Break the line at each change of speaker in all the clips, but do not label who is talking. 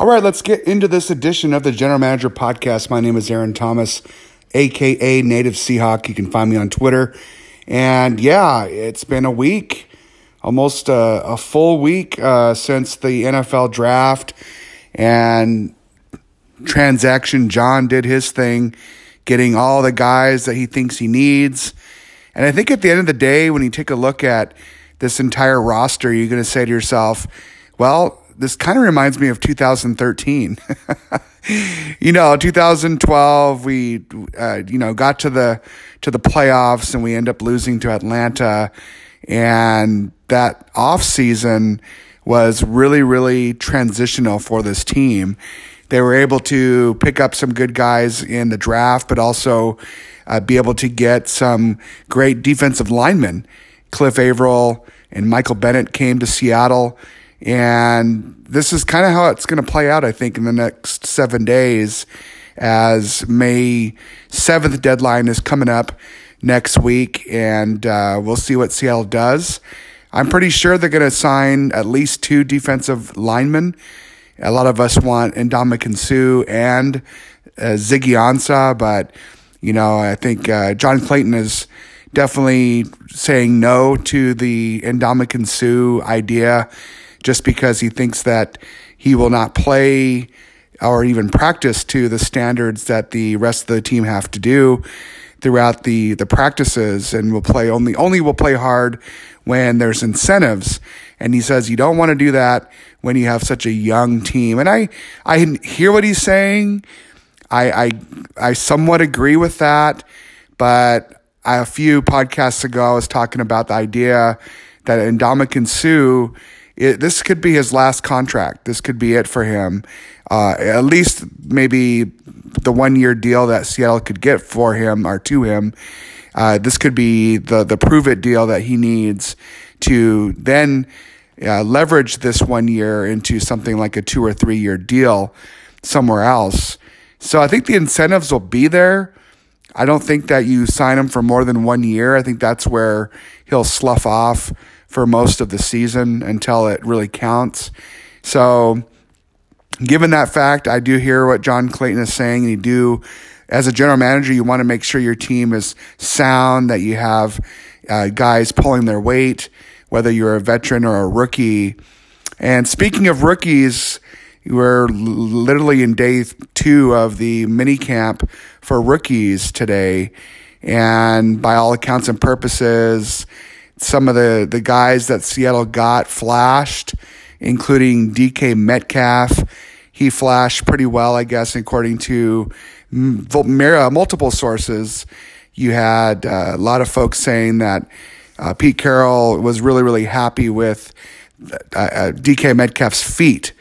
All right, let's get into this edition of the General Manager Podcast. My name is Aaron Thomas, aka Native Seahawk. You can find me on Twitter. And yeah, it's been a week, almost a, a full week uh, since the NFL draft. And transaction John did his thing, getting all the guys that he thinks he needs. And I think at the end of the day, when you take a look at this entire roster, you're going to say to yourself, well, this kind of reminds me of 2013. you know, 2012, we, uh, you know, got to the, to the playoffs and we end up losing to Atlanta. And that off season was really, really transitional for this team. They were able to pick up some good guys in the draft, but also uh, be able to get some great defensive linemen. Cliff Avril and Michael Bennett came to Seattle and this is kind of how it's going to play out, I think, in the next seven days as May 7th deadline is coming up next week. And uh, we'll see what Seattle does. I'm pretty sure they're going to sign at least two defensive linemen. A lot of us want Ndamukong Suh and uh, Ziggy Ansah, but, you know, I think uh, John Clayton is definitely saying no to the Ndamukong Suh idea just because he thinks that he will not play or even practice to the standards that the rest of the team have to do throughout the the practices and will play only only will play hard when there's incentives. And he says you don't want to do that when you have such a young team. And i i hear what he's saying. I i i somewhat agree with that but a few podcasts ago i was talking about the idea that Ndamukong Suh it, this could be his last contract. This could be it for him. Uh, at least maybe the one year deal that Seattle could get for him or to him. Uh, this could be the the prove it deal that he needs to then uh, leverage this one year into something like a two or three year deal somewhere else. So I think the incentives will be there. I don't think that you sign him for more than one year. I think that's where he'll slough off for most of the season until it really counts. So, given that fact, I do hear what John Clayton is saying, and you do, as a general manager, you want to make sure your team is sound, that you have uh, guys pulling their weight, whether you're a veteran or a rookie. And speaking of rookies, we're literally in day two of the mini camp for rookies today. And by all accounts and purposes, some of the, the guys that Seattle got flashed, including DK Metcalf. He flashed pretty well, I guess, according to multiple sources. You had uh, a lot of folks saying that uh, Pete Carroll was really, really happy with uh, uh DK Metcalf's feet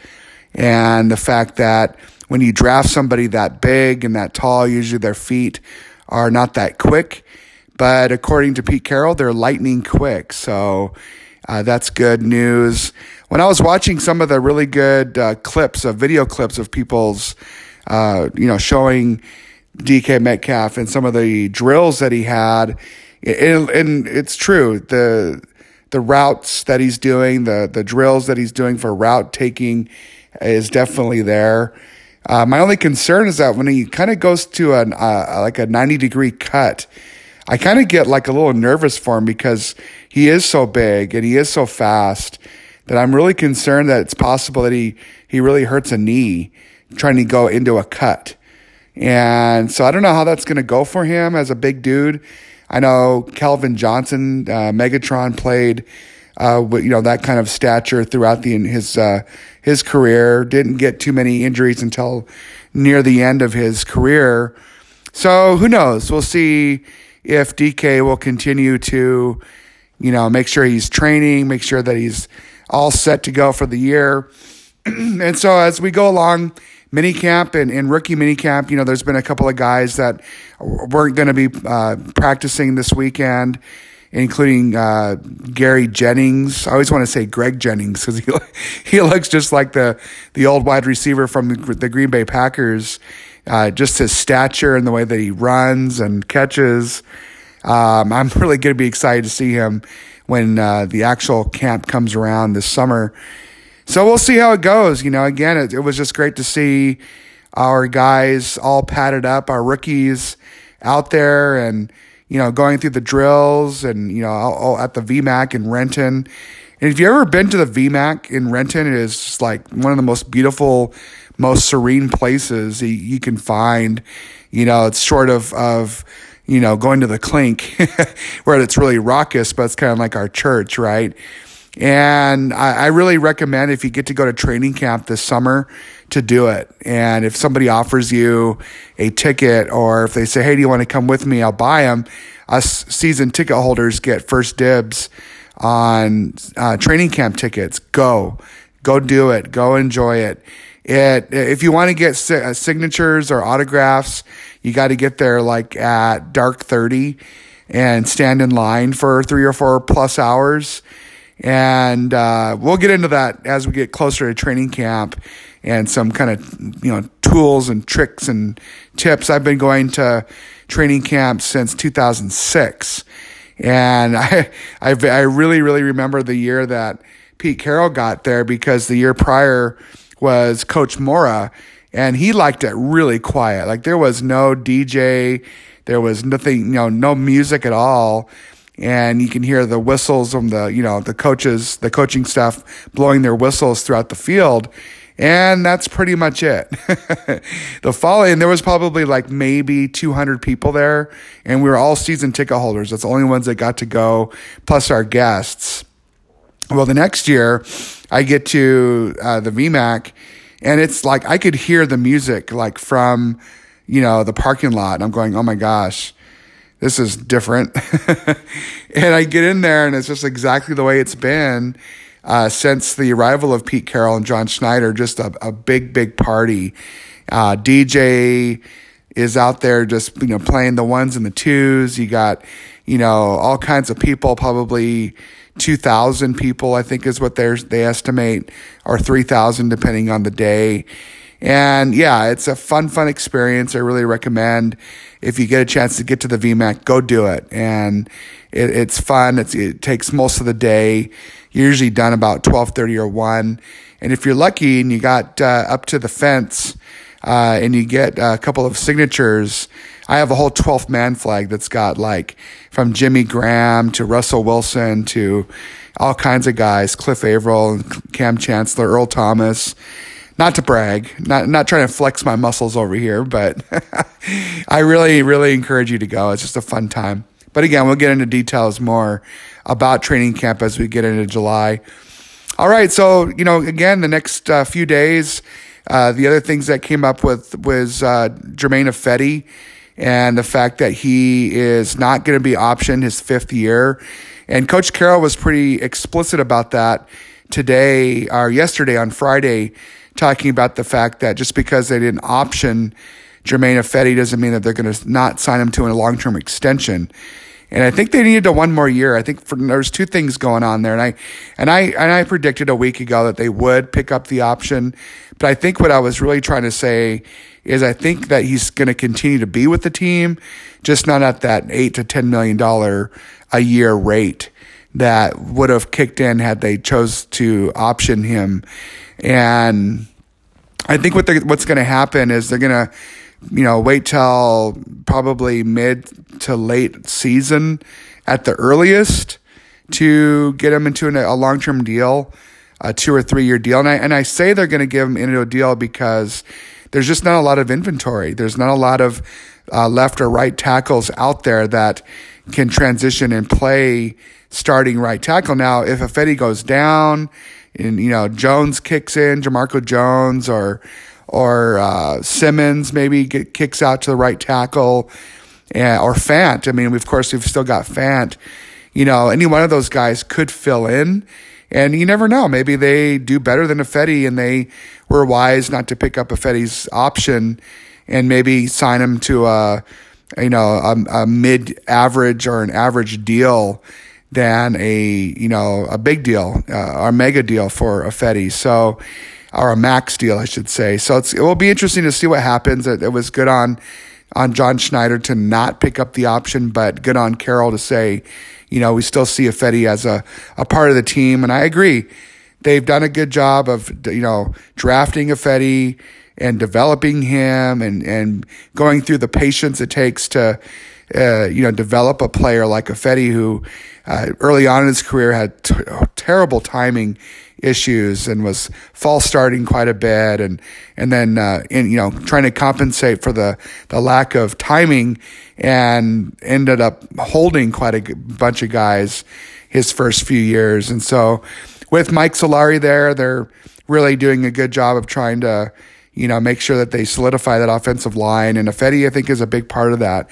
and the fact that when you draft somebody that big and that tall, usually their feet are not that quick. But according to Pete Carroll, they're lightning quick. So uh, that's good news. When I was watching some of the really good uh, clips of video clips of people's, uh, you know, showing DK Metcalf and some of the drills that he had, and, and it's true the the routes that he's doing, the the drills that he's doing for route taking, is definitely there. Uh, my only concern is that when he kind of goes to an uh, like a ninety degree cut I kind of get like a little nervous for him because he is so big and he is so fast that I'm really concerned that it's possible that he, he really hurts a knee trying to go into a cut. And so I don't know how that's going to go for him as a big dude. I know Calvin Johnson, uh, Megatron played, uh, you know, that kind of stature throughout the, his, uh, his career. Didn't get too many injuries until near the end of his career. So who knows? We'll see if DK will continue to, you know, make sure he's training, make sure that he's all set to go for the year. and so as we go along, mini camp and, and rookie mini camp, you know, there's been a couple of guys that weren't going to be uh, practicing this weekend, including uh, Gary Jennings. I always want to say Greg Jennings because he he looks just like the the old wide receiver from the Green Bay Packers uh, just his stature and the way that he runs and catches. Um, I'm really going to be excited to see him when uh, the actual camp comes around this summer. so we'll see how it goes. You know, again, it, it was just great to see our guys all padded up, our rookies out there and, you know, going through the drills and, you know, all, at the VMAC in Renton. And if you've ever been to the VMAC in Renton, it is just like one of the most beautiful, most serene places you, can find. You know, it's short of, of, you know, going to the clink where it's really raucous, but it's kind of like our church, right? And I, I, really recommend if you get to go to training camp this summer to do it. And if somebody offers you a ticket or if they say, hey, do you want to come with me? I'll buy them. Us season ticket holders get first dibs on uh, training camp tickets. Go. Go do it. Go enjoy it. It, if you want to get uh, signatures or autographs, you got to get there like at dark 30 and stand in line for three or four plus hours and uh, we'll get into that as we get closer to training camp and some kind of you know tools and tricks and tips. I've been going to training camp since 2006, and I I, I really really remember the year that Pete Carroll got there because the year prior was Coach Mora, and he liked it really quiet. Like there was no DJ, there was nothing, you know, no music at all. And you can hear the whistles from the you know the coaches the coaching staff blowing their whistles throughout the field. And that's pretty much it. The fall, following there was probably like maybe 200 people there. And we were all season ticket holders. That's the only ones that got to go plus our guests well the next year i get to uh, the vmac and it's like i could hear the music like from you know the parking lot and i'm going oh my gosh this is different. and I get in there and it's just exactly the way it's been uh, since the arrival of Pete Carroll and John Schneider, just a, a big, big party. Uh, DJ is out there just, you know, playing the ones and the twos. You got, you know, all kinds of people, probably 2,000 people, I think is what they they estimate, or 3,000 depending on the day. And yeah, it's a fun, fun experience. I really recommend if you get a chance to get to the VMAC, go do it. And it, it's fun. It's, it takes most of the day. You're usually done about 1230 or 1. And if you're lucky and you got uh, up to the fence uh, and you get a couple of signatures, I have a whole 12th man flag that's got like from Jimmy Graham to Russell Wilson to all kinds of guys, Cliff Avril, Kam Chancellor, Earl Thomas not to brag, not not trying to flex my muscles over here, but I really really encourage you to go. It's just a fun time. But again, we'll get into details more about training camp as we get into July. All right, so you know, again, the next uh, few days, uh, the other things that came up with was uh, Germain Ifedi and the fact that he is not going to be optioned his fifth year. And Coach Carroll was pretty explicit about that today or yesterday on Friday talking about the fact that just because they didn't option Germain Ifedi doesn't mean that they're going to not sign him to a long term extension. And I think they needed a one more year. I think for, there's two things going on there, and I and I and I predicted a week ago that they would pick up the option. But I think what I was really trying to say is I think that he's going to continue to be with the team, just not at that eight to ten million dollar a year rate that would have kicked in had they chose to option him. And I think what what's going to happen is they're going to, you know, wait till probably mid to late season at the earliest to get him into a long term deal, a two or three year deal. And I, and I say they're going to give him into a deal because there's just not a lot of inventory. There's not a lot of uh, left or right tackles out there that can transition and play starting right tackle. Now, if Ifedi goes down and, you know, Jones kicks in, Jamarco Jones or, or, uh, Simmons maybe get, kicks out to the right tackle and, or Fant. I mean, of course, we've still got Fant. You know, any one of those guys could fill in. And you never know. Maybe they do better than Ifedi and they were wise not to pick up Ifedi's option and maybe sign him to a, you know, a, a mid average or an average deal than a you know a big deal uh, or mega deal for Ifedi. So or a max deal, I should say. So it's it will be interesting to see what happens. It, it, was good on on John Schneider to not pick up the option, but good on Carroll to say, you know, we still see Ifedi as a, a part of the team. And I agree. they've done a good job of you know drafting Ifedi and developing him and and going through the patience it takes to uh, you know develop a player like Ifedi who uh, early on in his career had t- terrible timing issues and was false starting quite a bit and and then uh, in, you know trying to compensate for the the lack of timing and ended up holding quite a bunch of guys his first few years. And so with Mike Solari there they're really doing a good job of trying to you know make sure that they solidify that offensive line. And Ifedi I think is a big part of that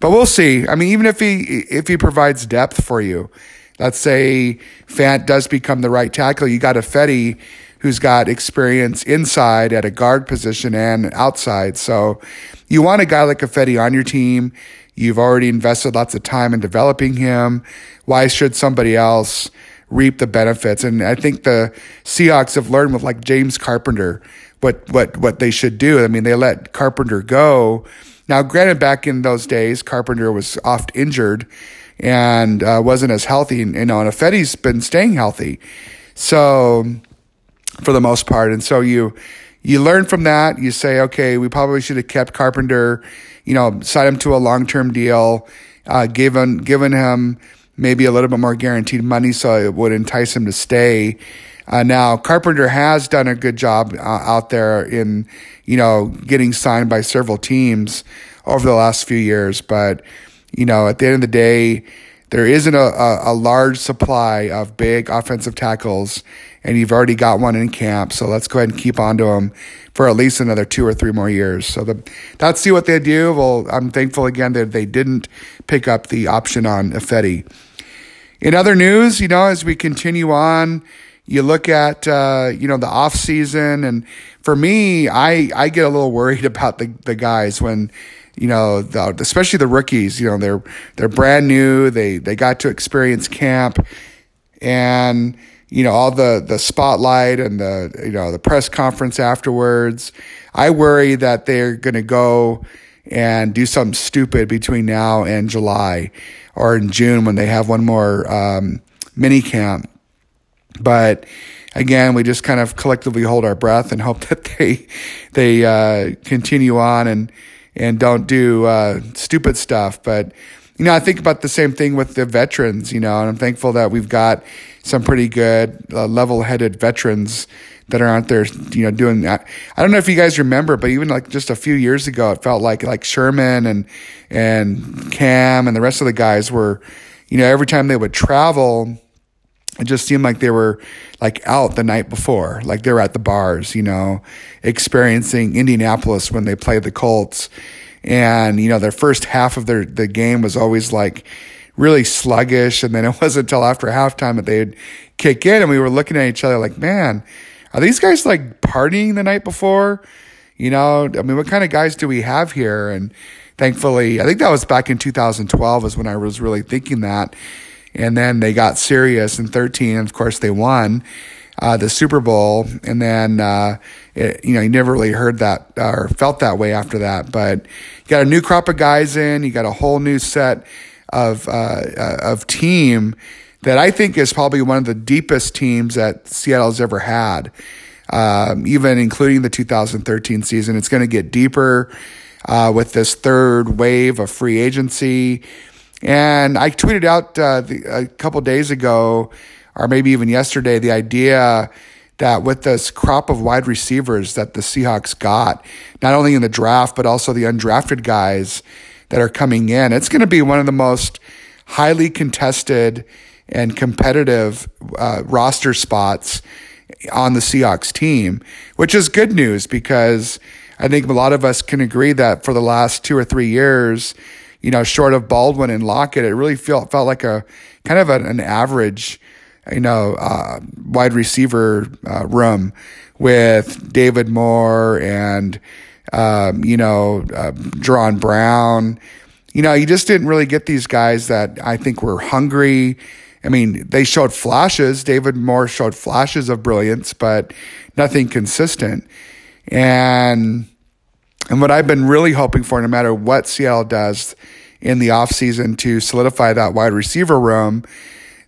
but we'll see I mean even if he if he provides depth for you let's say Fant does become the right tackle, you got Ifedi who's got experience inside at a guard position and outside. So you want a guy like Ifedi on your team. You've already invested lots of time in developing him. Why should somebody else reap the benefits? And I think the Seahawks have learned with like James Carpenter what what what they should do. I mean, they let Carpenter go. Now, granted, back in those days, Carpenter was oft injured and uh, wasn't as healthy. You know, and Ifedi's been staying healthy, so for the most part. And so you you learn from that. You say, okay, we probably should have kept Carpenter. You know, signed him to a long term deal, uh, given given him maybe a little bit more guaranteed money, so it would entice him to stay. Uh, now Carpenter has done a good job uh, out there in you know getting signed by several teams over the last few years, but you know, at the end of the day, there isn't a, a, a, large supply of big offensive tackles, and you've already got one in camp. So let's go ahead and keep on to them for at least another two or three more years. So the, let's see what they do. Well, I'm thankful again that they didn't pick up the option on Ifedi. In other news, you know, as we continue on, you look at uh, you know the off season, and for me, I I get a little worried about the the guys when you know, the, especially the rookies. You know, they're they're brand new. They they got to experience camp, and you know all the the spotlight and the you know the press conference afterwards. I worry that they're going to go and do something stupid between now and July or in June when they have one more um, mini camp. But again, we just kind of collectively hold our breath and hope that they they uh, continue on and and don't do uh, stupid stuff. But you know, I think about the same thing with the veterans. You know, and I'm thankful that we've got some pretty good, uh, level-headed veterans that are out there. You know, doing that. I don't know if you guys remember, but even like just a few years ago, it felt like like Sherman and and Kam and the rest of the guys were, you know, every time they would travel it just seemed like they were like out the night before, like they were at the bars, you know, experiencing Indianapolis when they played the Colts. And, you know, their first half of their the game was always like really sluggish. And then it wasn't until after halftime that they'd kick in and we were looking at each other like, man, are these guys like partying the night before? You know, I mean, what kind of guys do we have here? And thankfully, I think that was back in 2012 is when I was really thinking that. And then they got serious in 13. And of course, they won uh, the Super Bowl. And then, uh, it, you know, you never really heard that or felt that way after that. But you got a new crop of guys in. You got a whole new set of uh, uh of team that I think is probably one of the deepest teams that Seattle's ever had. Um, even including the 2013 season, it's going to get deeper uh, with this third wave of free agency. And I tweeted out uh, the, a couple days ago, or maybe even yesterday, the idea that with this crop of wide receivers that the Seahawks got, not only in the draft, but also the undrafted guys that are coming in, it's going to be one of the most highly contested and competitive uh, roster spots on the Seahawks team, which is good news because I think a lot of us can agree that for the last two or three years, you know, short of Baldwin and Lockett, it really felt felt like a kind of an, an average, you know, uh, wide receiver uh, room with David Moore and um, you know, uh, Jaron Brown. You know, you just didn't really get these guys that I think were hungry. I mean, they showed flashes. David Moore showed flashes of brilliance, but nothing consistent. And and what I've been really hoping for, no matter what Seattle does in the offseason to solidify that wide receiver room,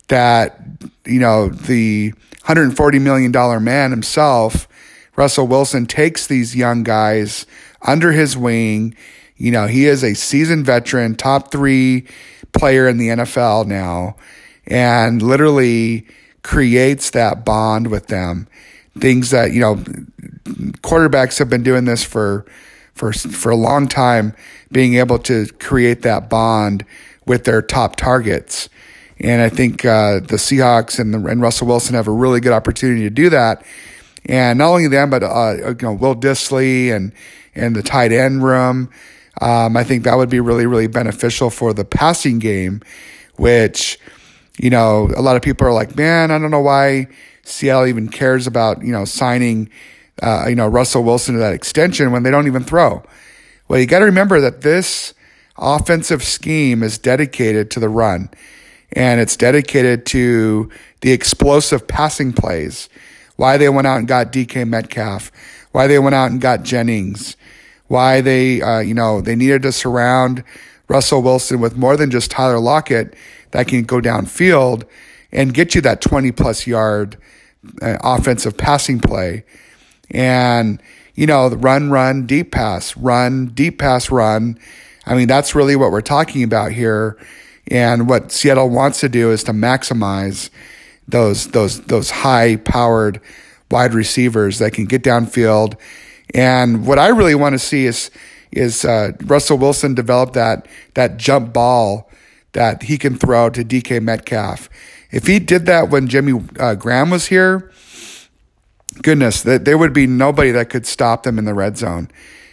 that, you know, the $140 million man himself, Russell Wilson takes these young guys under his wing. You know, he is a seasoned veteran, top three player in the NFL now, and literally creates that bond with them. Things that, you know, quarterbacks have been doing this for for for a long time, being able to create that bond with their top targets. And I think uh, the Seahawks and, the, and Russell Wilson have a really good opportunity to do that. And not only them, but uh, you know Will Dissly and and the tight end room. Um, I think that would be really really beneficial for the passing game, which you know a lot of people are like, man, I don't know why Seattle even cares about you know signing uh, you know Russell Wilson to that extension when they don't even throw. Well, you got to remember that this offensive scheme is dedicated to the run and it's dedicated to the explosive passing plays. Why they went out and got DK Metcalf, why they went out and got Jennings, why they, uh, you know, they needed to surround Russell Wilson with more than just Tyler Lockett that can go downfield and get you that 20 plus yard uh, offensive passing play. And, you know, the run, run, deep pass, run, deep pass, run. I mean, that's really what we're talking about here. And what Seattle wants to do is to maximize those those those high powered wide receivers that can get downfield. And what I really want to see is is uh, Russell Wilson develop that that jump ball that he can throw to DK Metcalf. If he did that when Jimmy uh, Graham was here, goodness, that there would be nobody that could stop them in the red zone.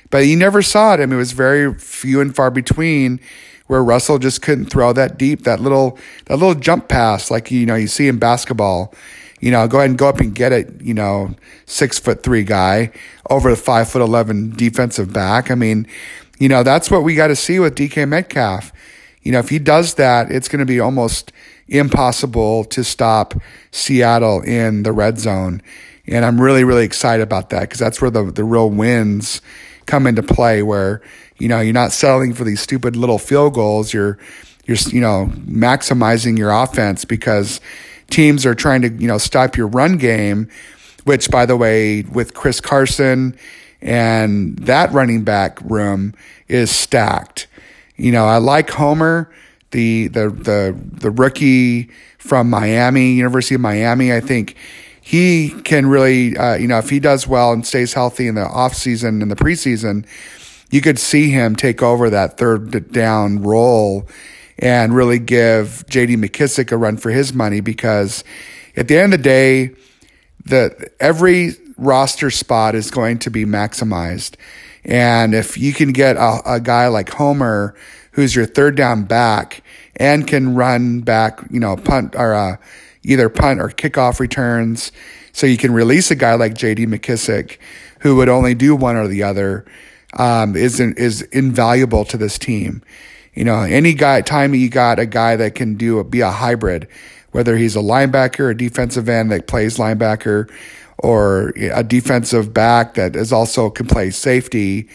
But you never saw it. I mean, it was very few and far between where Russell just couldn't throw that deep, that little that little jump pass like you know you see in basketball. You know, go ahead and go up and get it. You know, six foot three guy over the five foot eleven defensive back. I mean, you know that's what we got to see with DK Metcalf. You know, if he does that, it's going to be almost impossible to stop Seattle in the red zone. And I'm really, really excited about that because that's where the, the real wins come into play where you know, you're not settling for these stupid little field goals. You're, you're, you know, maximizing your offense because teams are trying to, you know, stop your run game, which by the way, with Chris Carson and that running back room is stacked. You know, I like Homer, the, the, the, the rookie from Miami, University of Miami. I think he can really, uh, you know, if he does well and stays healthy in the off season and the preseason, you could see him take over that third down role and really give JD McKissic a run for his money because at the end of the day, the every roster spot is going to be maximized. And if you can get a, a guy like Homer, who's your third down back and can run back, you know, punt or uh, either punt or kickoff returns, so you can release a guy like JD McKissic, who would only do one or the other um, is is invaluable to this team. You know, any guy time you got a guy that can do a, be a hybrid, whether he's a linebacker, a defensive end that plays linebacker, or a defensive back that is also can play safety.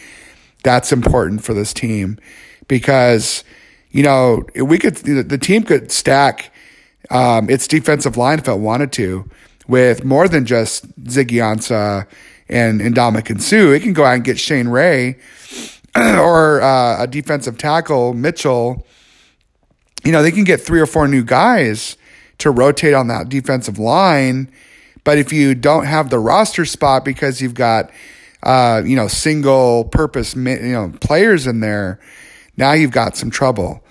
That's important for this team because you know we could the team could stack um, its defensive line if it wanted to with more than just Ziggy Ansah and, Ndamukong Suh, it can go out and get Shane Ray or uh, a defensive tackle, Mitchell. You know, they can get three or four new guys to rotate on that defensive line. But if you don't have the roster spot because you've got, uh, you know, single purpose, you know, players in there, now you've got some trouble.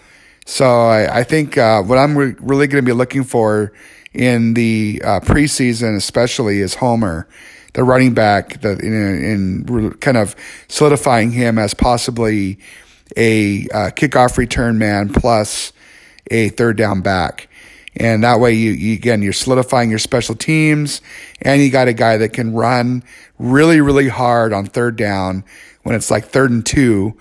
So I, I think uh, what I'm re- really going to be looking for in the uh, preseason, especially, is Homer the running back the, in, in kind of solidifying him as possibly a uh, kickoff return man plus a third down back. And that way, you, you, again, you're solidifying your special teams, and you got a guy that can run really, really hard on third down when it's like third and two,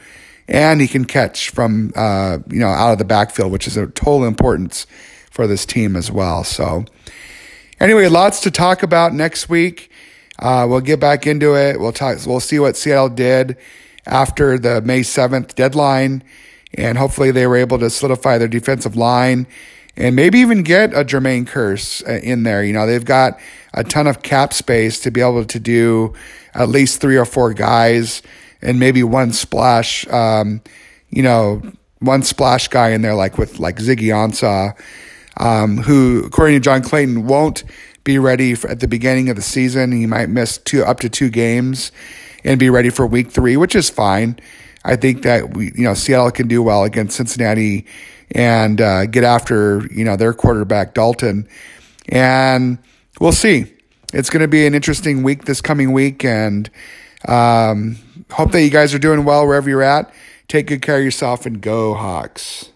and he can catch from uh, you know out of the backfield, which is a total importance for this team as well. So, anyway, lots to talk about next week. Uh, we'll get back into it. We'll talk. We'll see what Seattle did after the May seventh deadline, and hopefully they were able to solidify their defensive line and maybe even get a Jermaine Kearse uh, in there. You know, they've got a ton of cap space to be able to do at least three or four guys and maybe one splash, um, you know, one splash guy in there, like with like Ziggy Ansah, um, who, according to John Clayton, won't be ready for, at the beginning of the season. He might miss two up to two games and be ready for week three, which is fine. I think that we, you know, Seattle can do well against Cincinnati and uh, get after you know their quarterback Dalton, and we'll see. It's going to be an interesting week this coming week, and um, hope that you guys are doing well wherever you're at. Take good care of yourself and go Hawks.